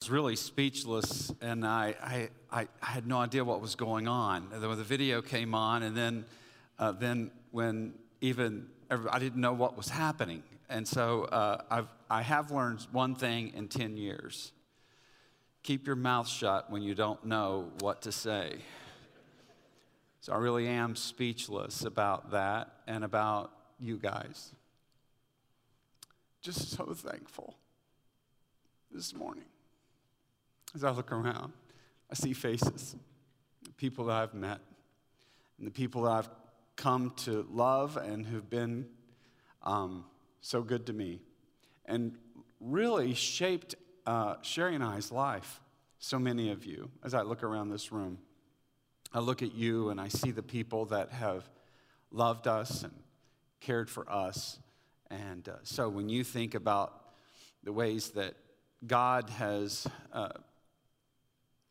was really speechless, and I, I, I had no idea what was going on. The video came on, and then, uh, then when even I didn't know what was happening. And so uh, I've, I have learned one thing in 10 years keep your mouth shut when you don't know what to say. So I really am speechless about that and about you guys. Just so thankful this morning. As I look around, I see faces, the people that I've met, and the people that I've come to love and who've been um, so good to me, and really shaped uh, Sherry and I's life. So many of you, as I look around this room, I look at you and I see the people that have loved us and cared for us. And uh, so when you think about the ways that God has uh,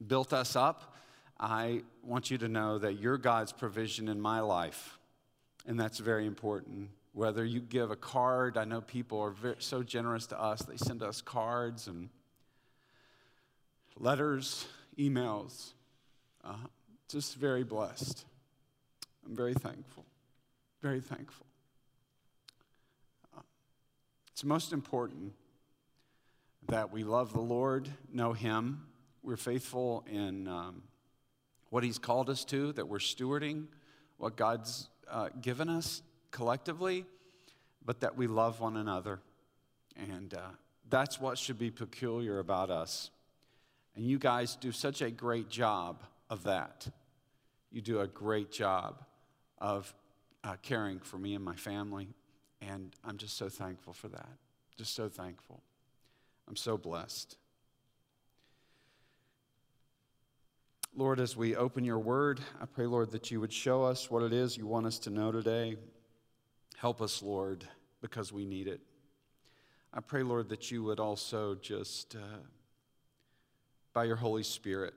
built us up, I want you to know that you're God's provision in my life. And that's very important. Whether you give a card, I know people are very, so generous to us, they send us cards and letters, emails. Uh, just very blessed. I'm very thankful. Very thankful. It's most important that we love the Lord, know Him, we're faithful in um, what He's called us to, that we're stewarding what God's uh, given us collectively, but that we love one another. And uh, that's what should be peculiar about us. And you guys do such a great job of that. You do a great job of uh, caring for me and my family. And I'm just so thankful for that. Just so thankful. I'm so blessed. Lord, as we open your word, I pray, Lord, that you would show us what it is you want us to know today. Help us, Lord, because we need it. I pray, Lord, that you would also just, uh, by your Holy Spirit,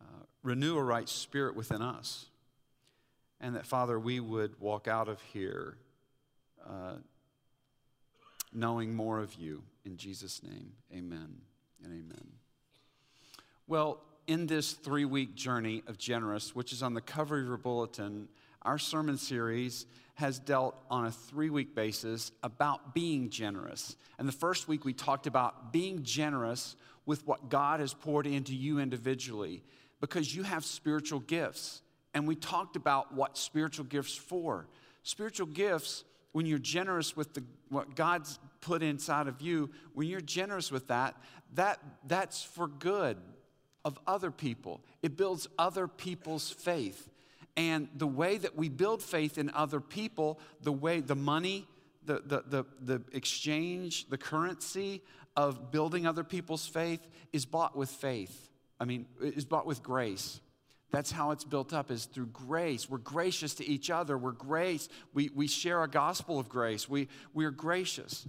uh, renew a right spirit within us. And that, Father, we would walk out of here uh, knowing more of you. In Jesus' name, amen and amen. Well, in this three week journey of Generous, which is on the cover of your bulletin, our sermon series has dealt on a three week basis about being generous. And the first week we talked about being generous with what God has poured into you individually because you have spiritual gifts. And we talked about what spiritual gifts for. Spiritual gifts, when you're generous with the, what God's put inside of you, when you're generous with that, that that's for good of other people. It builds other people's faith. And the way that we build faith in other people, the way the money, the, the, the, the exchange, the currency of building other people's faith is bought with faith. I mean, is bought with grace. That's how it's built up is through grace. We're gracious to each other. We're grace. We, we share a gospel of grace. We, we're gracious.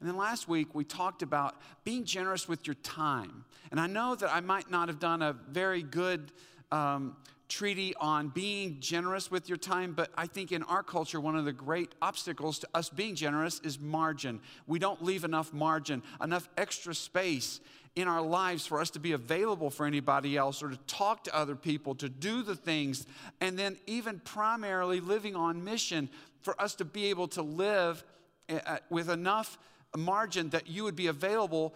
And then last week, we talked about being generous with your time. And I know that I might not have done a very good um, treaty on being generous with your time, but I think in our culture, one of the great obstacles to us being generous is margin. We don't leave enough margin, enough extra space in our lives for us to be available for anybody else or to talk to other people, to do the things, and then even primarily living on mission for us to be able to live eh, eh, with enough margin that you would be available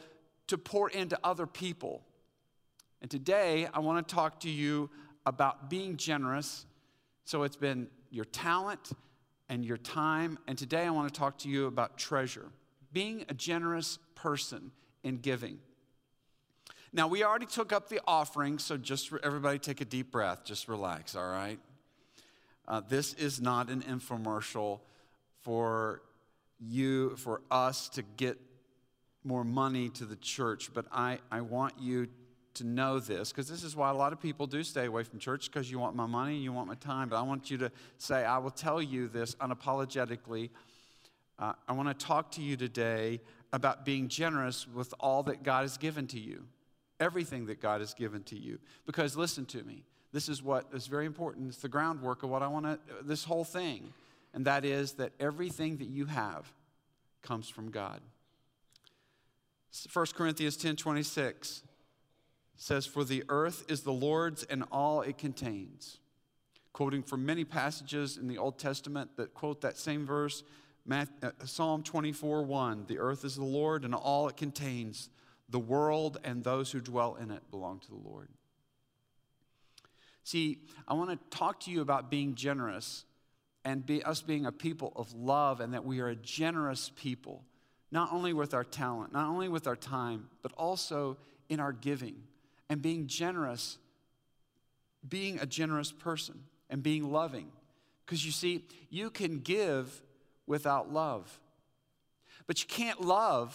to pour into other people. And today, I want to talk to you about being generous. So it's been your talent and your time. And today, I want to talk to you about treasure, being a generous person in giving. Now, we already took up the offering, so just everybody take a deep breath, just relax, all right? Uh, this is not an infomercial for you, for us to get more money to the church, but I, I want you to know this because this is why a lot of people do stay away from church because you want my money, and you want my time. But I want you to say, I will tell you this unapologetically. Uh, I want to talk to you today about being generous with all that God has given to you, everything that God has given to you. Because listen to me, this is what is very important. It's the groundwork of what I want to, this whole thing and that is that everything that you have comes from God. 1 Corinthians 10 26 says, For the earth is the Lord's and all it contains. Quoting from many passages in the Old Testament that quote that same verse, uh, Psalm 24 1 The earth is the Lord and all it contains. The world and those who dwell in it belong to the Lord. See, I want to talk to you about being generous and be, us being a people of love and that we are a generous people, not only with our talent, not only with our time, but also in our giving and being generous, being a generous person and being loving. Because you see, you can give without love, but you can't love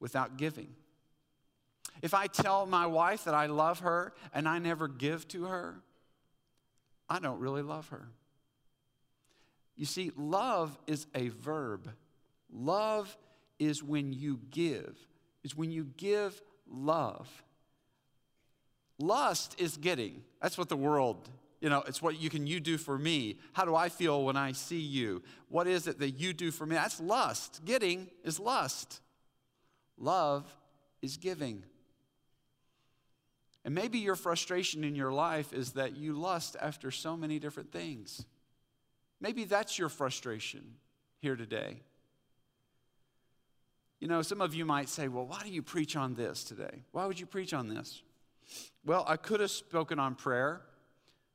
without giving. If I tell my wife that I love her and I never give to her, I don't really love her. You see, love is a verb. Love is when you give, is when you give love. Lust is getting. That's what the world, you know, it's what you can you do for me. How do I feel when I see you? What is it that you do for me? That's lust. Getting is lust. Love is giving. And maybe your frustration in your life is that you lust after so many different things. Maybe that's your frustration here today. You know, some of you might say, well, why do you preach on this today? Why would you preach on this? Well, I could have spoken on prayer.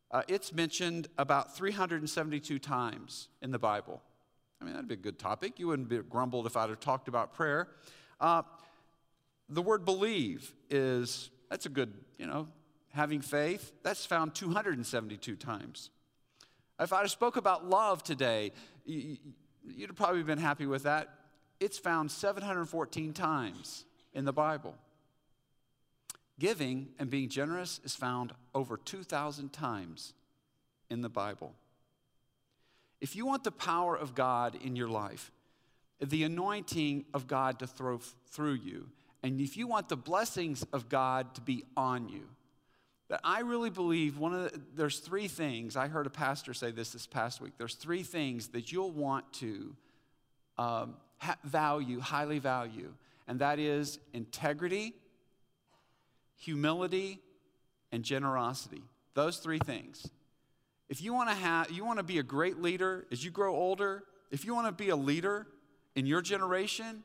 Uh, it's mentioned about 372 times in the Bible. I mean, that'd be a good topic. You wouldn't be grumbled if I'd have talked about prayer. Uh, the word believe is, that's a good, you know, having faith. That's found 272 times. If I spoke about love today, you'd have probably been happy with that. It's found 714 times in the Bible. Giving and being generous is found over 2,000 times in the Bible. If you want the power of God in your life, the anointing of God to throw through you, and if you want the blessings of God to be on you, that I really believe one of the, there's three things. I heard a pastor say this this past week. There's three things that you'll want to um, ha- value, highly value, and that is integrity, humility, and generosity. Those three things. If you want to have, you want to be a great leader as you grow older. If you want to be a leader in your generation,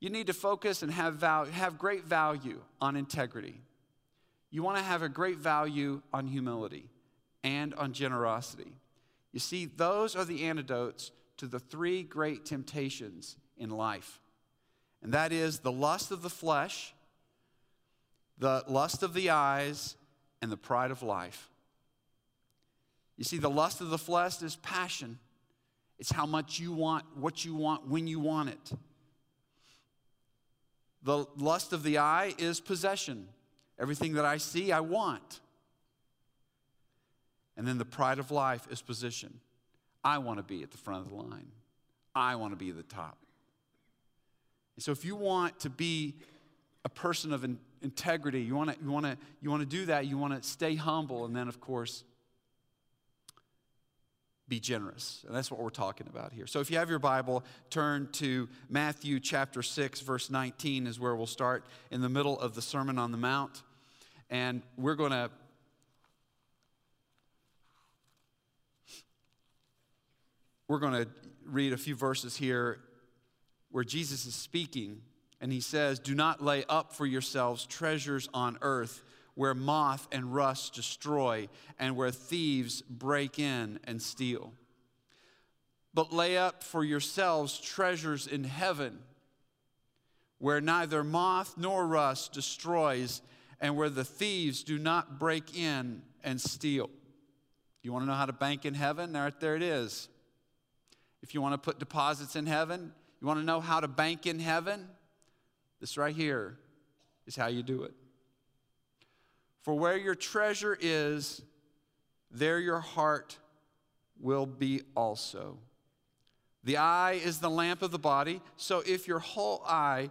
you need to focus and have, value, have great value on integrity. You want to have a great value on humility and on generosity. You see, those are the antidotes to the three great temptations in life. And that is the lust of the flesh, the lust of the eyes, and the pride of life. You see, the lust of the flesh is passion. It's how much you want, what you want, when you want it. The lust of the eye is possession. Everything that I see, I want. And then the pride of life is position. I want to be at the front of the line, I want to be at the top. And so if you want to be a person of integrity. You want to you want to you want to do that. You want to stay humble, and then of course be generous. And that's what we're talking about here. So if you have your Bible, turn to Matthew chapter 6 verse 19 is where we'll start in the middle of the Sermon on the Mount. And we're going to we're going to read a few verses here where Jesus is speaking and he says, Do not lay up for yourselves treasures on earth where moth and rust destroy and where thieves break in and steal. But lay up for yourselves treasures in heaven where neither moth nor rust destroys and where the thieves do not break in and steal. You want to know how to bank in heaven? There it is. If you want to put deposits in heaven, you want to know how to bank in heaven? This right here is how you do it. For where your treasure is, there your heart will be also. The eye is the lamp of the body, so if your whole eye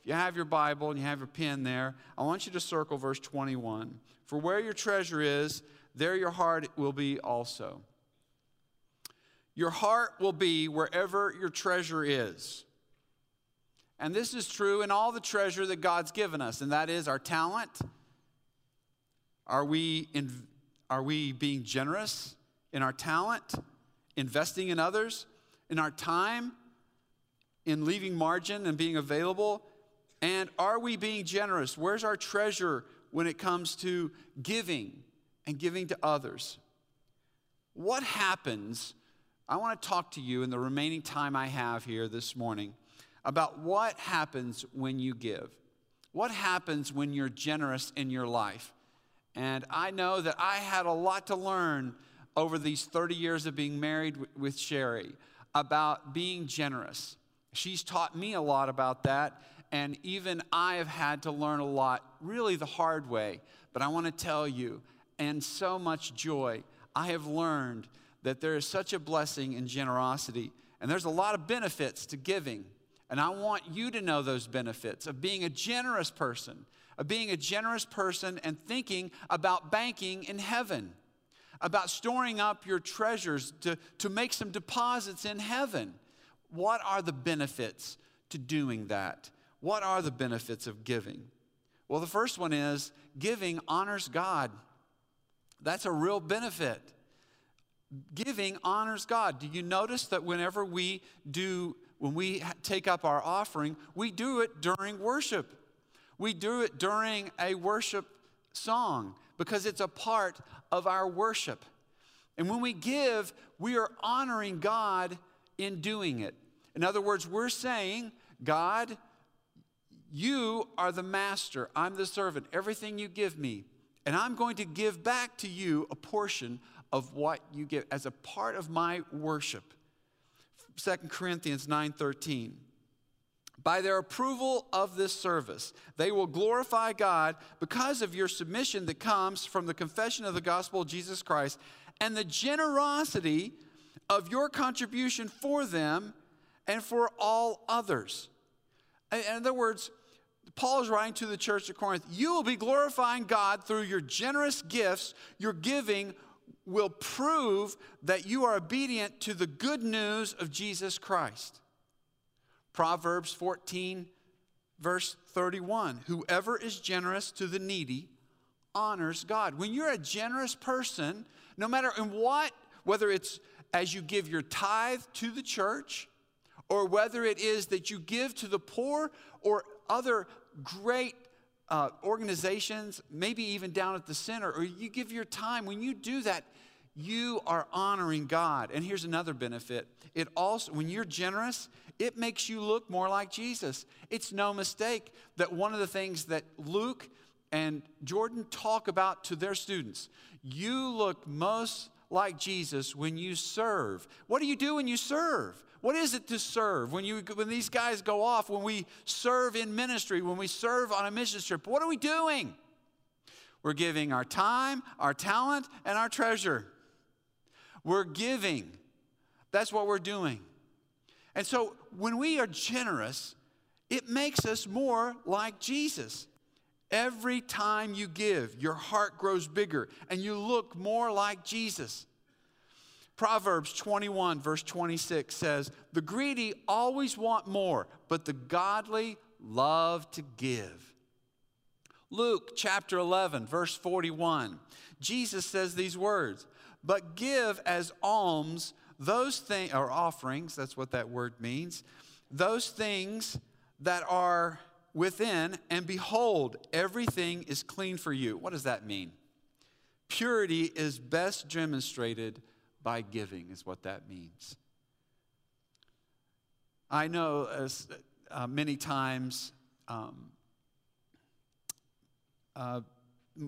if you have your Bible and you have your pen there, I want you to circle verse 21. For where your treasure is, there your heart will be also. Your heart will be wherever your treasure is. And this is true in all the treasure that God's given us, and that is our talent. Are we, in, are we being generous in our talent, investing in others, in our time, in leaving margin and being available? And are we being generous? Where's our treasure when it comes to giving and giving to others? What happens? I want to talk to you in the remaining time I have here this morning about what happens when you give. What happens when you're generous in your life? And I know that I had a lot to learn over these 30 years of being married with Sherry about being generous. She's taught me a lot about that, and even I have had to learn a lot, really the hard way. But I want to tell you, and so much joy, I have learned that there is such a blessing in generosity, and there's a lot of benefits to giving. And I want you to know those benefits of being a generous person, of being a generous person and thinking about banking in heaven, about storing up your treasures to, to make some deposits in heaven. What are the benefits to doing that? What are the benefits of giving? Well, the first one is giving honors God. That's a real benefit. Giving honors God. Do you notice that whenever we do when we take up our offering, we do it during worship. We do it during a worship song because it's a part of our worship. And when we give, we are honoring God in doing it. In other words, we're saying, God, you are the master, I'm the servant, everything you give me, and I'm going to give back to you a portion of what you give as a part of my worship. 2 Corinthians 9:13. By their approval of this service, they will glorify God because of your submission that comes from the confession of the gospel of Jesus Christ and the generosity of your contribution for them and for all others. In other words, Paul is writing to the church at Corinth, you will be glorifying God through your generous gifts, your giving will prove that you are obedient to the good news of Jesus Christ. Proverbs 14, verse 31 Whoever is generous to the needy honors God. When you're a generous person, no matter in what, whether it's as you give your tithe to the church, or whether it is that you give to the poor or other great uh, organizations, maybe even down at the center, or you give your time, when you do that, you are honoring God. And here's another benefit. It also, when you're generous, it makes you look more like Jesus. It's no mistake that one of the things that Luke and Jordan talk about to their students, you look most like Jesus when you serve. What do you do when you serve? What is it to serve? When, you, when these guys go off, when we serve in ministry, when we serve on a mission trip, what are we doing? We're giving our time, our talent, and our treasure. We're giving. That's what we're doing. And so when we are generous, it makes us more like Jesus. Every time you give, your heart grows bigger and you look more like Jesus. Proverbs 21, verse 26 says, The greedy always want more, but the godly love to give. Luke chapter 11, verse 41, Jesus says these words but give as alms those things, or offerings, that's what that word means, those things that are within, and behold, everything is clean for you. What does that mean? Purity is best demonstrated by giving, is what that means. I know as, uh, many times um, uh,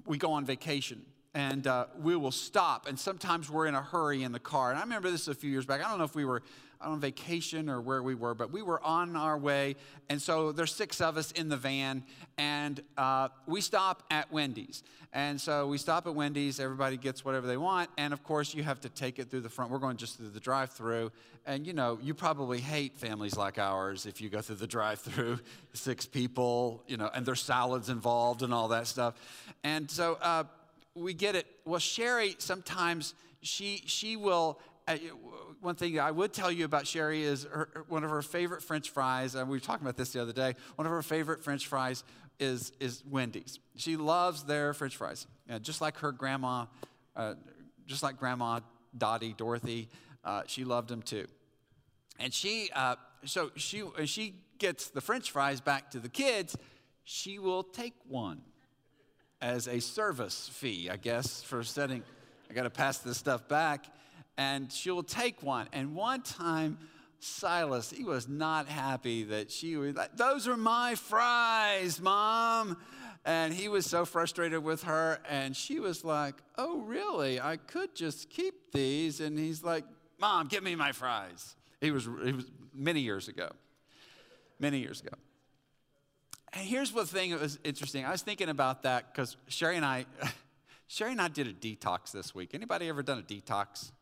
we go on vacation and uh, we will stop. And sometimes we're in a hurry in the car. And I remember this a few years back. I don't know if we were on vacation or where we were, but we were on our way. And so there's six of us in the van, and uh, we stop at Wendy's. And so we stop at Wendy's. Everybody gets whatever they want. And of course, you have to take it through the front. We're going just through the drive through. And you know, you probably hate families like ours if you go through the drive through, six people, you know, and there's salads involved and all that stuff. And so, uh, we get it. Well, Sherry sometimes she she will. One thing I would tell you about Sherry is her, one of her favorite French fries. And we were talking about this the other day. One of her favorite French fries is is Wendy's. She loves their French fries, uh, just like her grandma, uh, just like Grandma Dottie Dorothy. Uh, she loved them too. And she uh, so she she gets the French fries back to the kids. She will take one as a service fee, I guess, for setting, I got to pass this stuff back. And she'll take one. And one time, Silas, he was not happy that she was like, Those are my fries, mom. And he was so frustrated with her. And she was like, Oh, really? I could just keep these. And he's like, Mom, give me my fries. He was, he was many years ago. Many years ago. And here's the thing that was interesting. I was thinking about that because Sherry and I, Sherry and I did a detox this week. Anybody ever done a detox?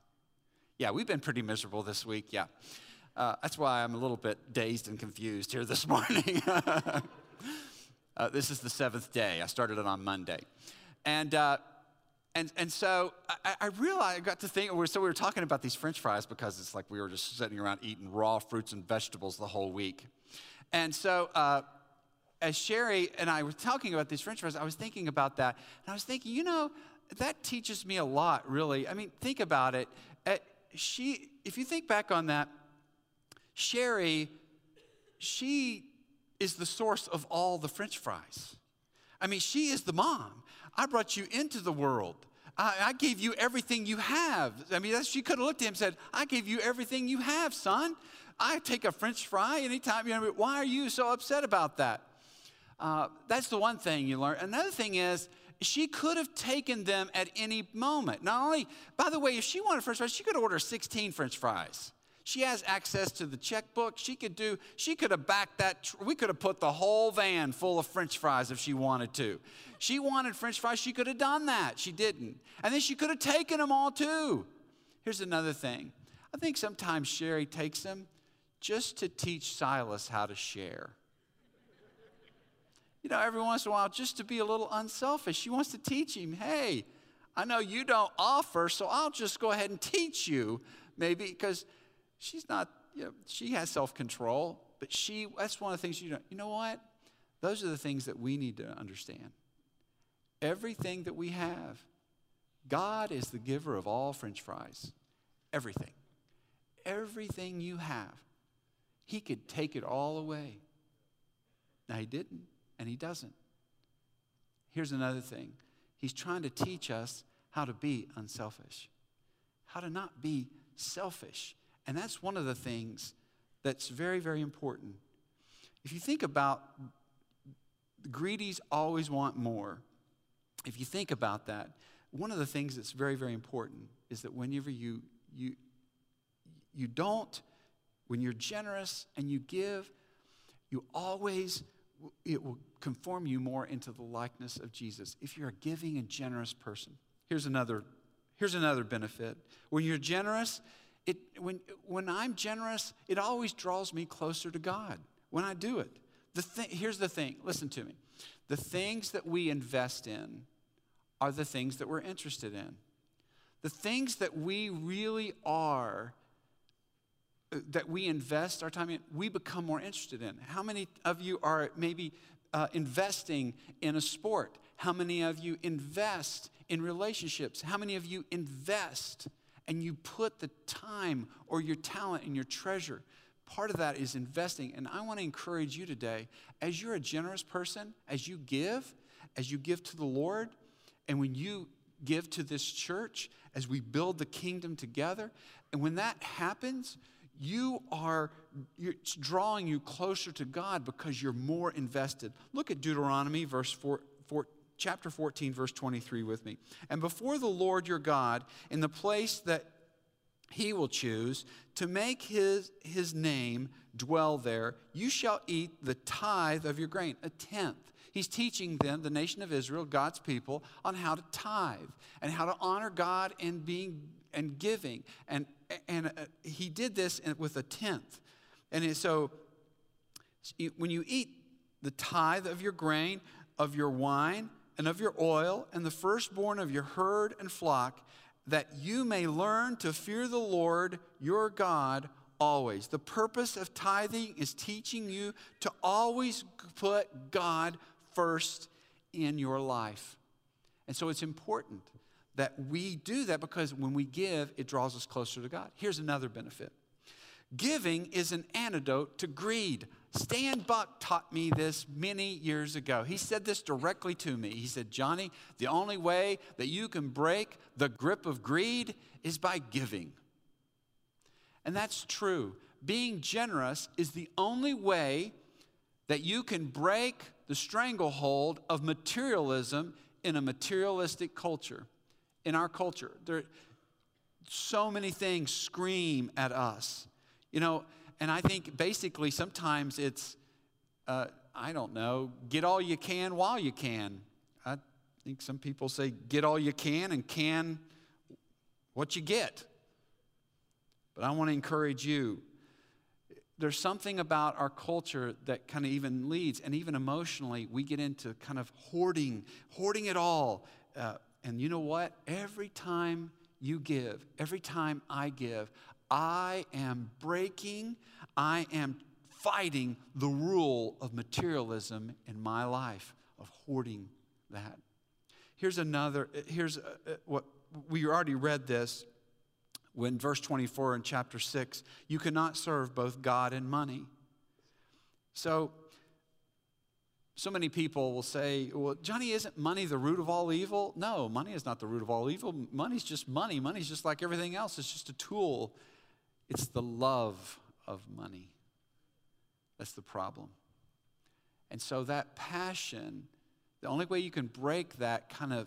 Yeah, we've been pretty miserable this week. Yeah. Uh, that's why I'm a little bit dazed and confused here this morning. uh, this is the seventh day. I started it on Monday. And, uh, and, and so I, I, realized, I got to think, so we were talking about these french fries because it's like we were just sitting around eating raw fruits and vegetables the whole week. And so uh, as Sherry and I were talking about these french fries, I was thinking about that. And I was thinking, you know, that teaches me a lot, really. I mean, think about it. She, if you think back on that, Sherry, she is the source of all the french fries. I mean, she is the mom. I brought you into the world. I, I gave you everything you have. I mean, she could have looked at him and said, I gave you everything you have, son. I take a french fry anytime. You know, why are you so upset about that? Uh, that's the one thing you learn. Another thing is, she could have taken them at any moment. Not only, by the way, if she wanted french fries, she could order 16 french fries. She has access to the checkbook. She could do, she could have backed that, we could have put the whole van full of french fries if she wanted to. She wanted french fries, she could have done that. She didn't. And then she could have taken them all too. Here's another thing. I think sometimes Sherry takes them just to teach Silas how to share you know, every once in a while, just to be a little unselfish. She wants to teach him, hey, I know you don't offer, so I'll just go ahead and teach you, maybe, because she's not, you know, she has self control, but she, that's one of the things you know, you know what? Those are the things that we need to understand. Everything that we have, God is the giver of all french fries. Everything. Everything you have. He could take it all away. Now, He didn't and he doesn't. Here's another thing He's trying to teach us how to be unselfish, how to not be selfish. And that's one of the things that's very, very important. If you think about greedies always want more. If you think about that, one of the things that's very, very important is that whenever you you you don't, when you're generous and you give, you always it will conform you more into the likeness of Jesus if you're a giving and generous person. Here's another, here's another benefit. When you're generous, it, when, when I'm generous, it always draws me closer to God when I do it. The th- here's the thing listen to me. The things that we invest in are the things that we're interested in. The things that we really are that we invest our time in, we become more interested in. How many of you are maybe uh, investing in a sport? How many of you invest in relationships? How many of you invest and you put the time or your talent and your treasure? Part of that is investing. And I want to encourage you today, as you're a generous person, as you give, as you give to the Lord, and when you give to this church, as we build the kingdom together, and when that happens, you are it's drawing you closer to God because you're more invested. Look at Deuteronomy verse 4, 4 chapter 14, verse 23 with me. And before the Lord your God, in the place that he will choose to make his, his name dwell there, you shall eat the tithe of your grain, a tenth. He's teaching them, the nation of Israel, God's people, on how to tithe and how to honor God in being and giving. And, and uh, he did this with a tenth. And so when you eat the tithe of your grain, of your wine, and of your oil, and the firstborn of your herd and flock, that you may learn to fear the Lord your God always. The purpose of tithing is teaching you to always put God first in your life. And so it's important that we do that because when we give, it draws us closer to God. Here's another benefit giving is an antidote to greed. Stan Buck taught me this many years ago. He said this directly to me. He said, Johnny, the only way that you can break the grip of greed is by giving. And that's true. Being generous is the only way that you can break the stranglehold of materialism in a materialistic culture. In our culture, there so many things scream at us. You know, and I think basically sometimes it's, uh, I don't know, get all you can while you can. I think some people say get all you can and can what you get. But I want to encourage you. There's something about our culture that kind of even leads, and even emotionally, we get into kind of hoarding, hoarding it all. Uh, and you know what? Every time you give, every time I give, I am breaking, I am fighting the rule of materialism in my life, of hoarding that. Here's another, here's uh, uh, what we already read this when verse 24 in chapter 6 you cannot serve both God and money. So, so many people will say, well, Johnny, isn't money the root of all evil? No, money is not the root of all evil. Money's just money. Money's just like everything else, it's just a tool it's the love of money. That's the problem. And so that passion, the only way you can break that kind of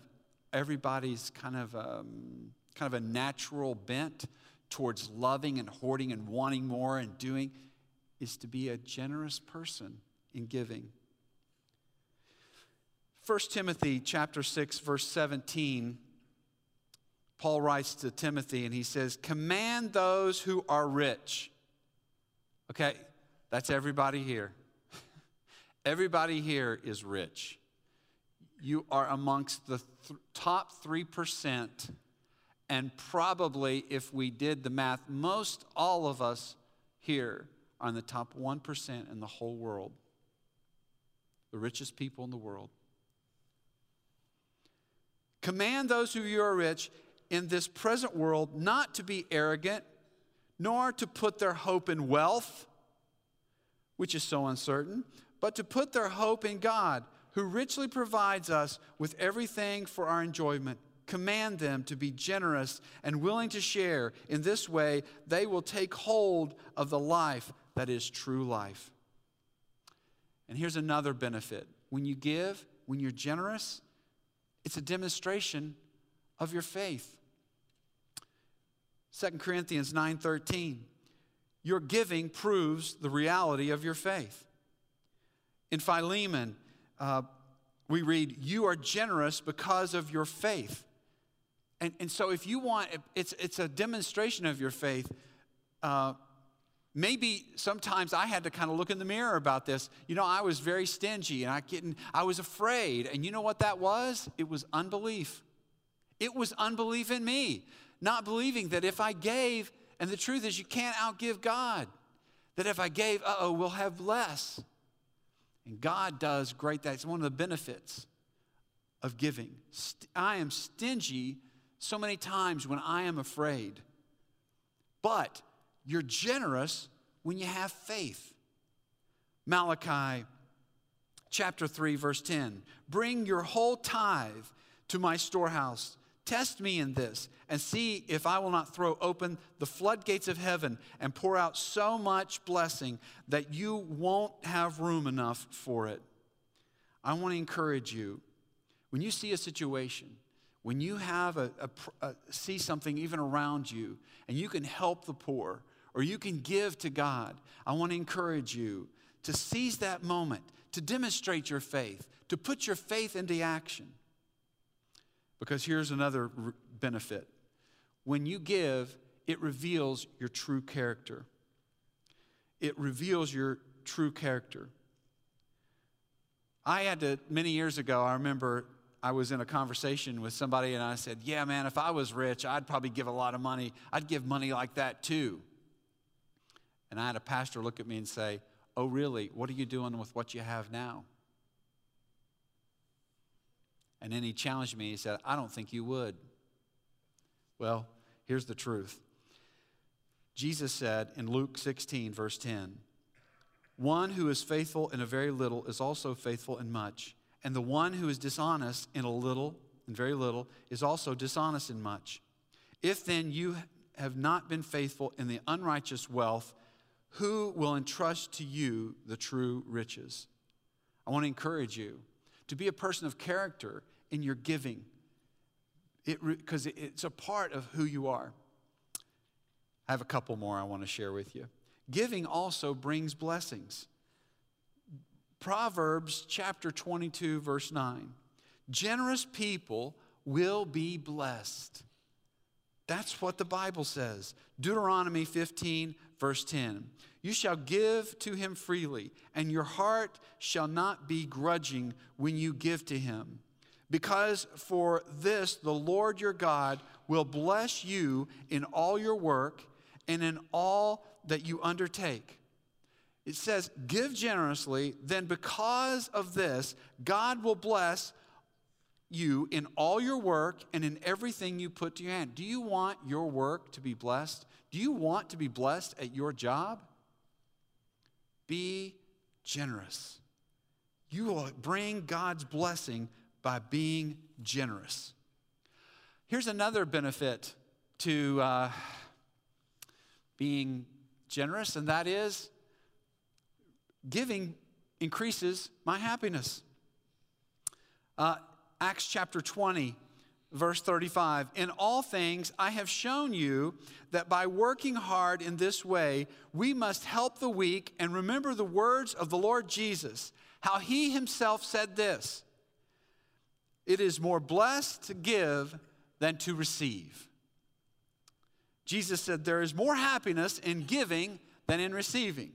everybody's kind of um, kind of a natural bent towards loving and hoarding and wanting more and doing is to be a generous person in giving. 1 Timothy chapter 6 verse 17 Paul writes to Timothy and he says, Command those who are rich. Okay, that's everybody here. everybody here is rich. You are amongst the th- top 3%, and probably, if we did the math, most all of us here are in the top 1% in the whole world. The richest people in the world. Command those who you are rich in this present world not to be arrogant, nor to put their hope in wealth, which is so uncertain, but to put their hope in God, who richly provides us with everything for our enjoyment. Command them to be generous and willing to share. In this way, they will take hold of the life that is true life. And here's another benefit when you give, when you're generous, it's a demonstration of your faith. 2 Corinthians 9:13. Your giving proves the reality of your faith. In Philemon, uh, we read, You are generous because of your faith. And, and so, if you want, it's, it's a demonstration of your faith. Uh, maybe sometimes I had to kind of look in the mirror about this. You know, I was very stingy and I, getting, I was afraid. And you know what that was? It was unbelief. It was unbelief in me not believing that if I gave, and the truth is you can't outgive God, that if I gave, uh oh, we'll have less. And God does great that's one of the benefits of giving. I am stingy so many times when I am afraid. But you're generous when you have faith. Malachi chapter 3, verse 10 Bring your whole tithe to my storehouse Test me in this and see if I will not throw open the floodgates of heaven and pour out so much blessing that you won't have room enough for it. I want to encourage you When you see a situation, when you have a, a, a, see something even around you and you can help the poor or you can give to God, I want to encourage you to seize that moment, to demonstrate your faith, to put your faith into action. Because here's another benefit when you give, it reveals your true character. It reveals your true character. I had to, many years ago, I remember I was in a conversation with somebody and I said, Yeah, man, if I was rich, I'd probably give a lot of money. I'd give money like that too. And I had a pastor look at me and say, Oh, really? What are you doing with what you have now? And then he challenged me. He said, I don't think you would. Well, here's the truth Jesus said in Luke 16, verse 10, One who is faithful in a very little is also faithful in much. And the one who is dishonest in a little, and very little, is also dishonest in much. If then you have not been faithful in the unrighteous wealth, who will entrust to you the true riches? I want to encourage you to be a person of character in your giving, because it, it's a part of who you are. I have a couple more I want to share with you. Giving also brings blessings. Proverbs chapter 22, verse 9. Generous people will be blessed. That's what the Bible says. Deuteronomy 15, verse 10. You shall give to him freely, and your heart shall not be grudging when you give to him. Because for this the Lord your God will bless you in all your work and in all that you undertake. It says, Give generously, then because of this, God will bless you in all your work and in everything you put to your hand. Do you want your work to be blessed? Do you want to be blessed at your job? Be generous. You will bring God's blessing by being generous. Here's another benefit to uh, being generous, and that is giving increases my happiness. Uh, Acts chapter 20, verse 35 In all things, I have shown you that by working hard in this way, we must help the weak and remember the words of the Lord Jesus, how he himself said this It is more blessed to give than to receive. Jesus said, There is more happiness in giving than in receiving.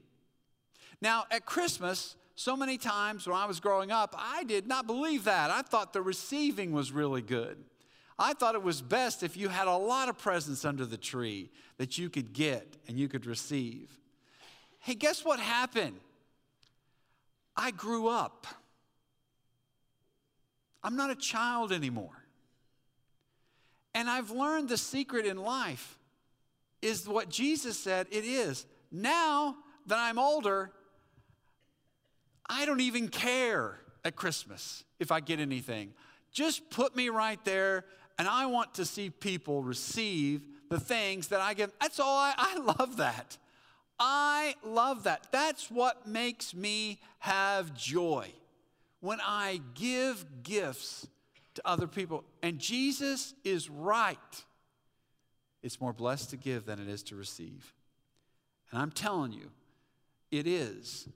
Now, at Christmas, so many times when I was growing up, I did not believe that. I thought the receiving was really good. I thought it was best if you had a lot of presents under the tree that you could get and you could receive. Hey, guess what happened? I grew up. I'm not a child anymore. And I've learned the secret in life is what Jesus said it is. Now that I'm older, I don't even care at Christmas if I get anything. Just put me right there, and I want to see people receive the things that I give. That's all I, I love that. I love that. That's what makes me have joy when I give gifts to other people. And Jesus is right. It's more blessed to give than it is to receive. And I'm telling you, it is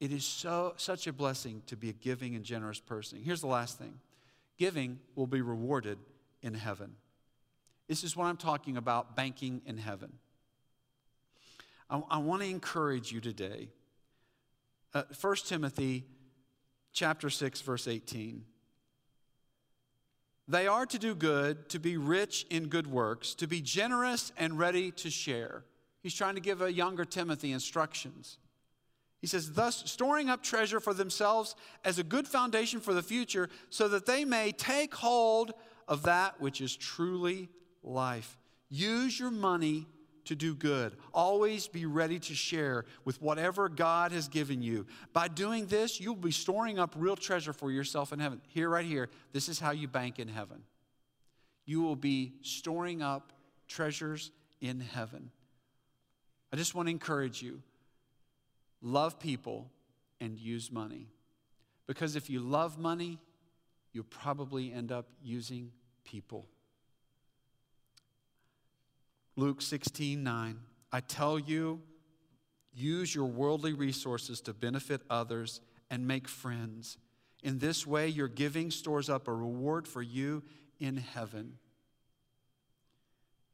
it is so, such a blessing to be a giving and generous person. Here's the last thing giving will be rewarded in heaven. This is what I'm talking about banking in heaven. I, I want to encourage you today. Uh, 1 Timothy chapter 6 verse 18. They are to do good, to be rich in good works, to be generous and ready to share. He's trying to give a younger Timothy instructions. He says, thus storing up treasure for themselves as a good foundation for the future, so that they may take hold of that which is truly life. Use your money to do good. Always be ready to share with whatever God has given you. By doing this, you'll be storing up real treasure for yourself in heaven. Here, right here, this is how you bank in heaven. You will be storing up treasures in heaven. I just want to encourage you love people, and use money. Because if you love money, you'll probably end up using people. Luke 16 9. I tell you, use your worldly resources to benefit others and make friends. In this way, your giving stores up a reward for you in heaven.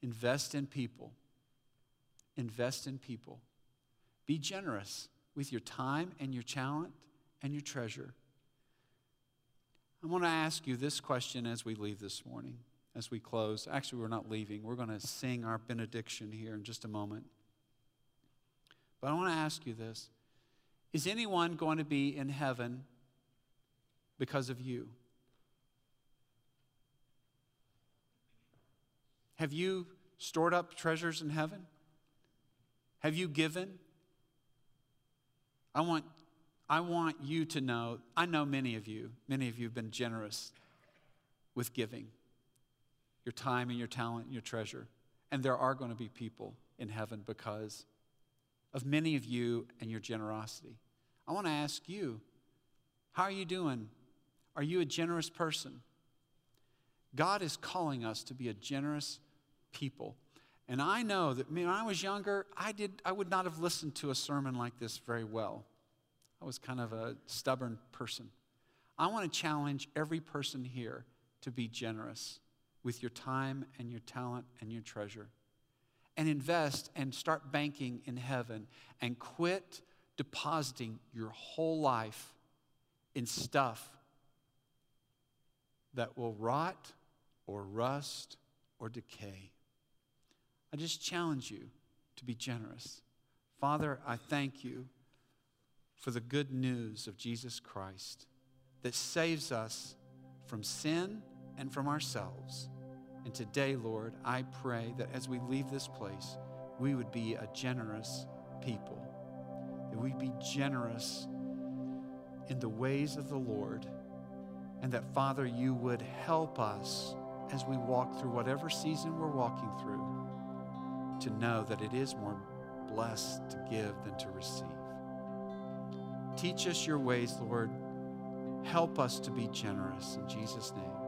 Invest in people. Invest in people. Be generous with your time and your talent and your treasure. I want to ask you this question as we leave this morning, as we close. Actually, we're not leaving. We're going to sing our benediction here in just a moment. But I want to ask you this Is anyone going to be in heaven because of you? Have you stored up treasures in heaven? Have you given? I want, I want you to know, I know many of you, many of you have been generous with giving your time and your talent and your treasure. And there are going to be people in heaven because of many of you and your generosity. I want to ask you, how are you doing? Are you a generous person? God is calling us to be a generous people. And I know that when I was younger, I, did, I would not have listened to a sermon like this very well. I was kind of a stubborn person. I want to challenge every person here to be generous with your time and your talent and your treasure. And invest and start banking in heaven and quit depositing your whole life in stuff that will rot or rust or decay. I just challenge you to be generous. Father, I thank you for the good news of Jesus Christ that saves us from sin and from ourselves. And today, Lord, I pray that as we leave this place, we would be a generous people, that we'd be generous in the ways of the Lord, and that, Father, you would help us as we walk through whatever season we're walking through to know that it is more blessed to give than to receive. Teach us your ways, Lord. Help us to be generous in Jesus' name.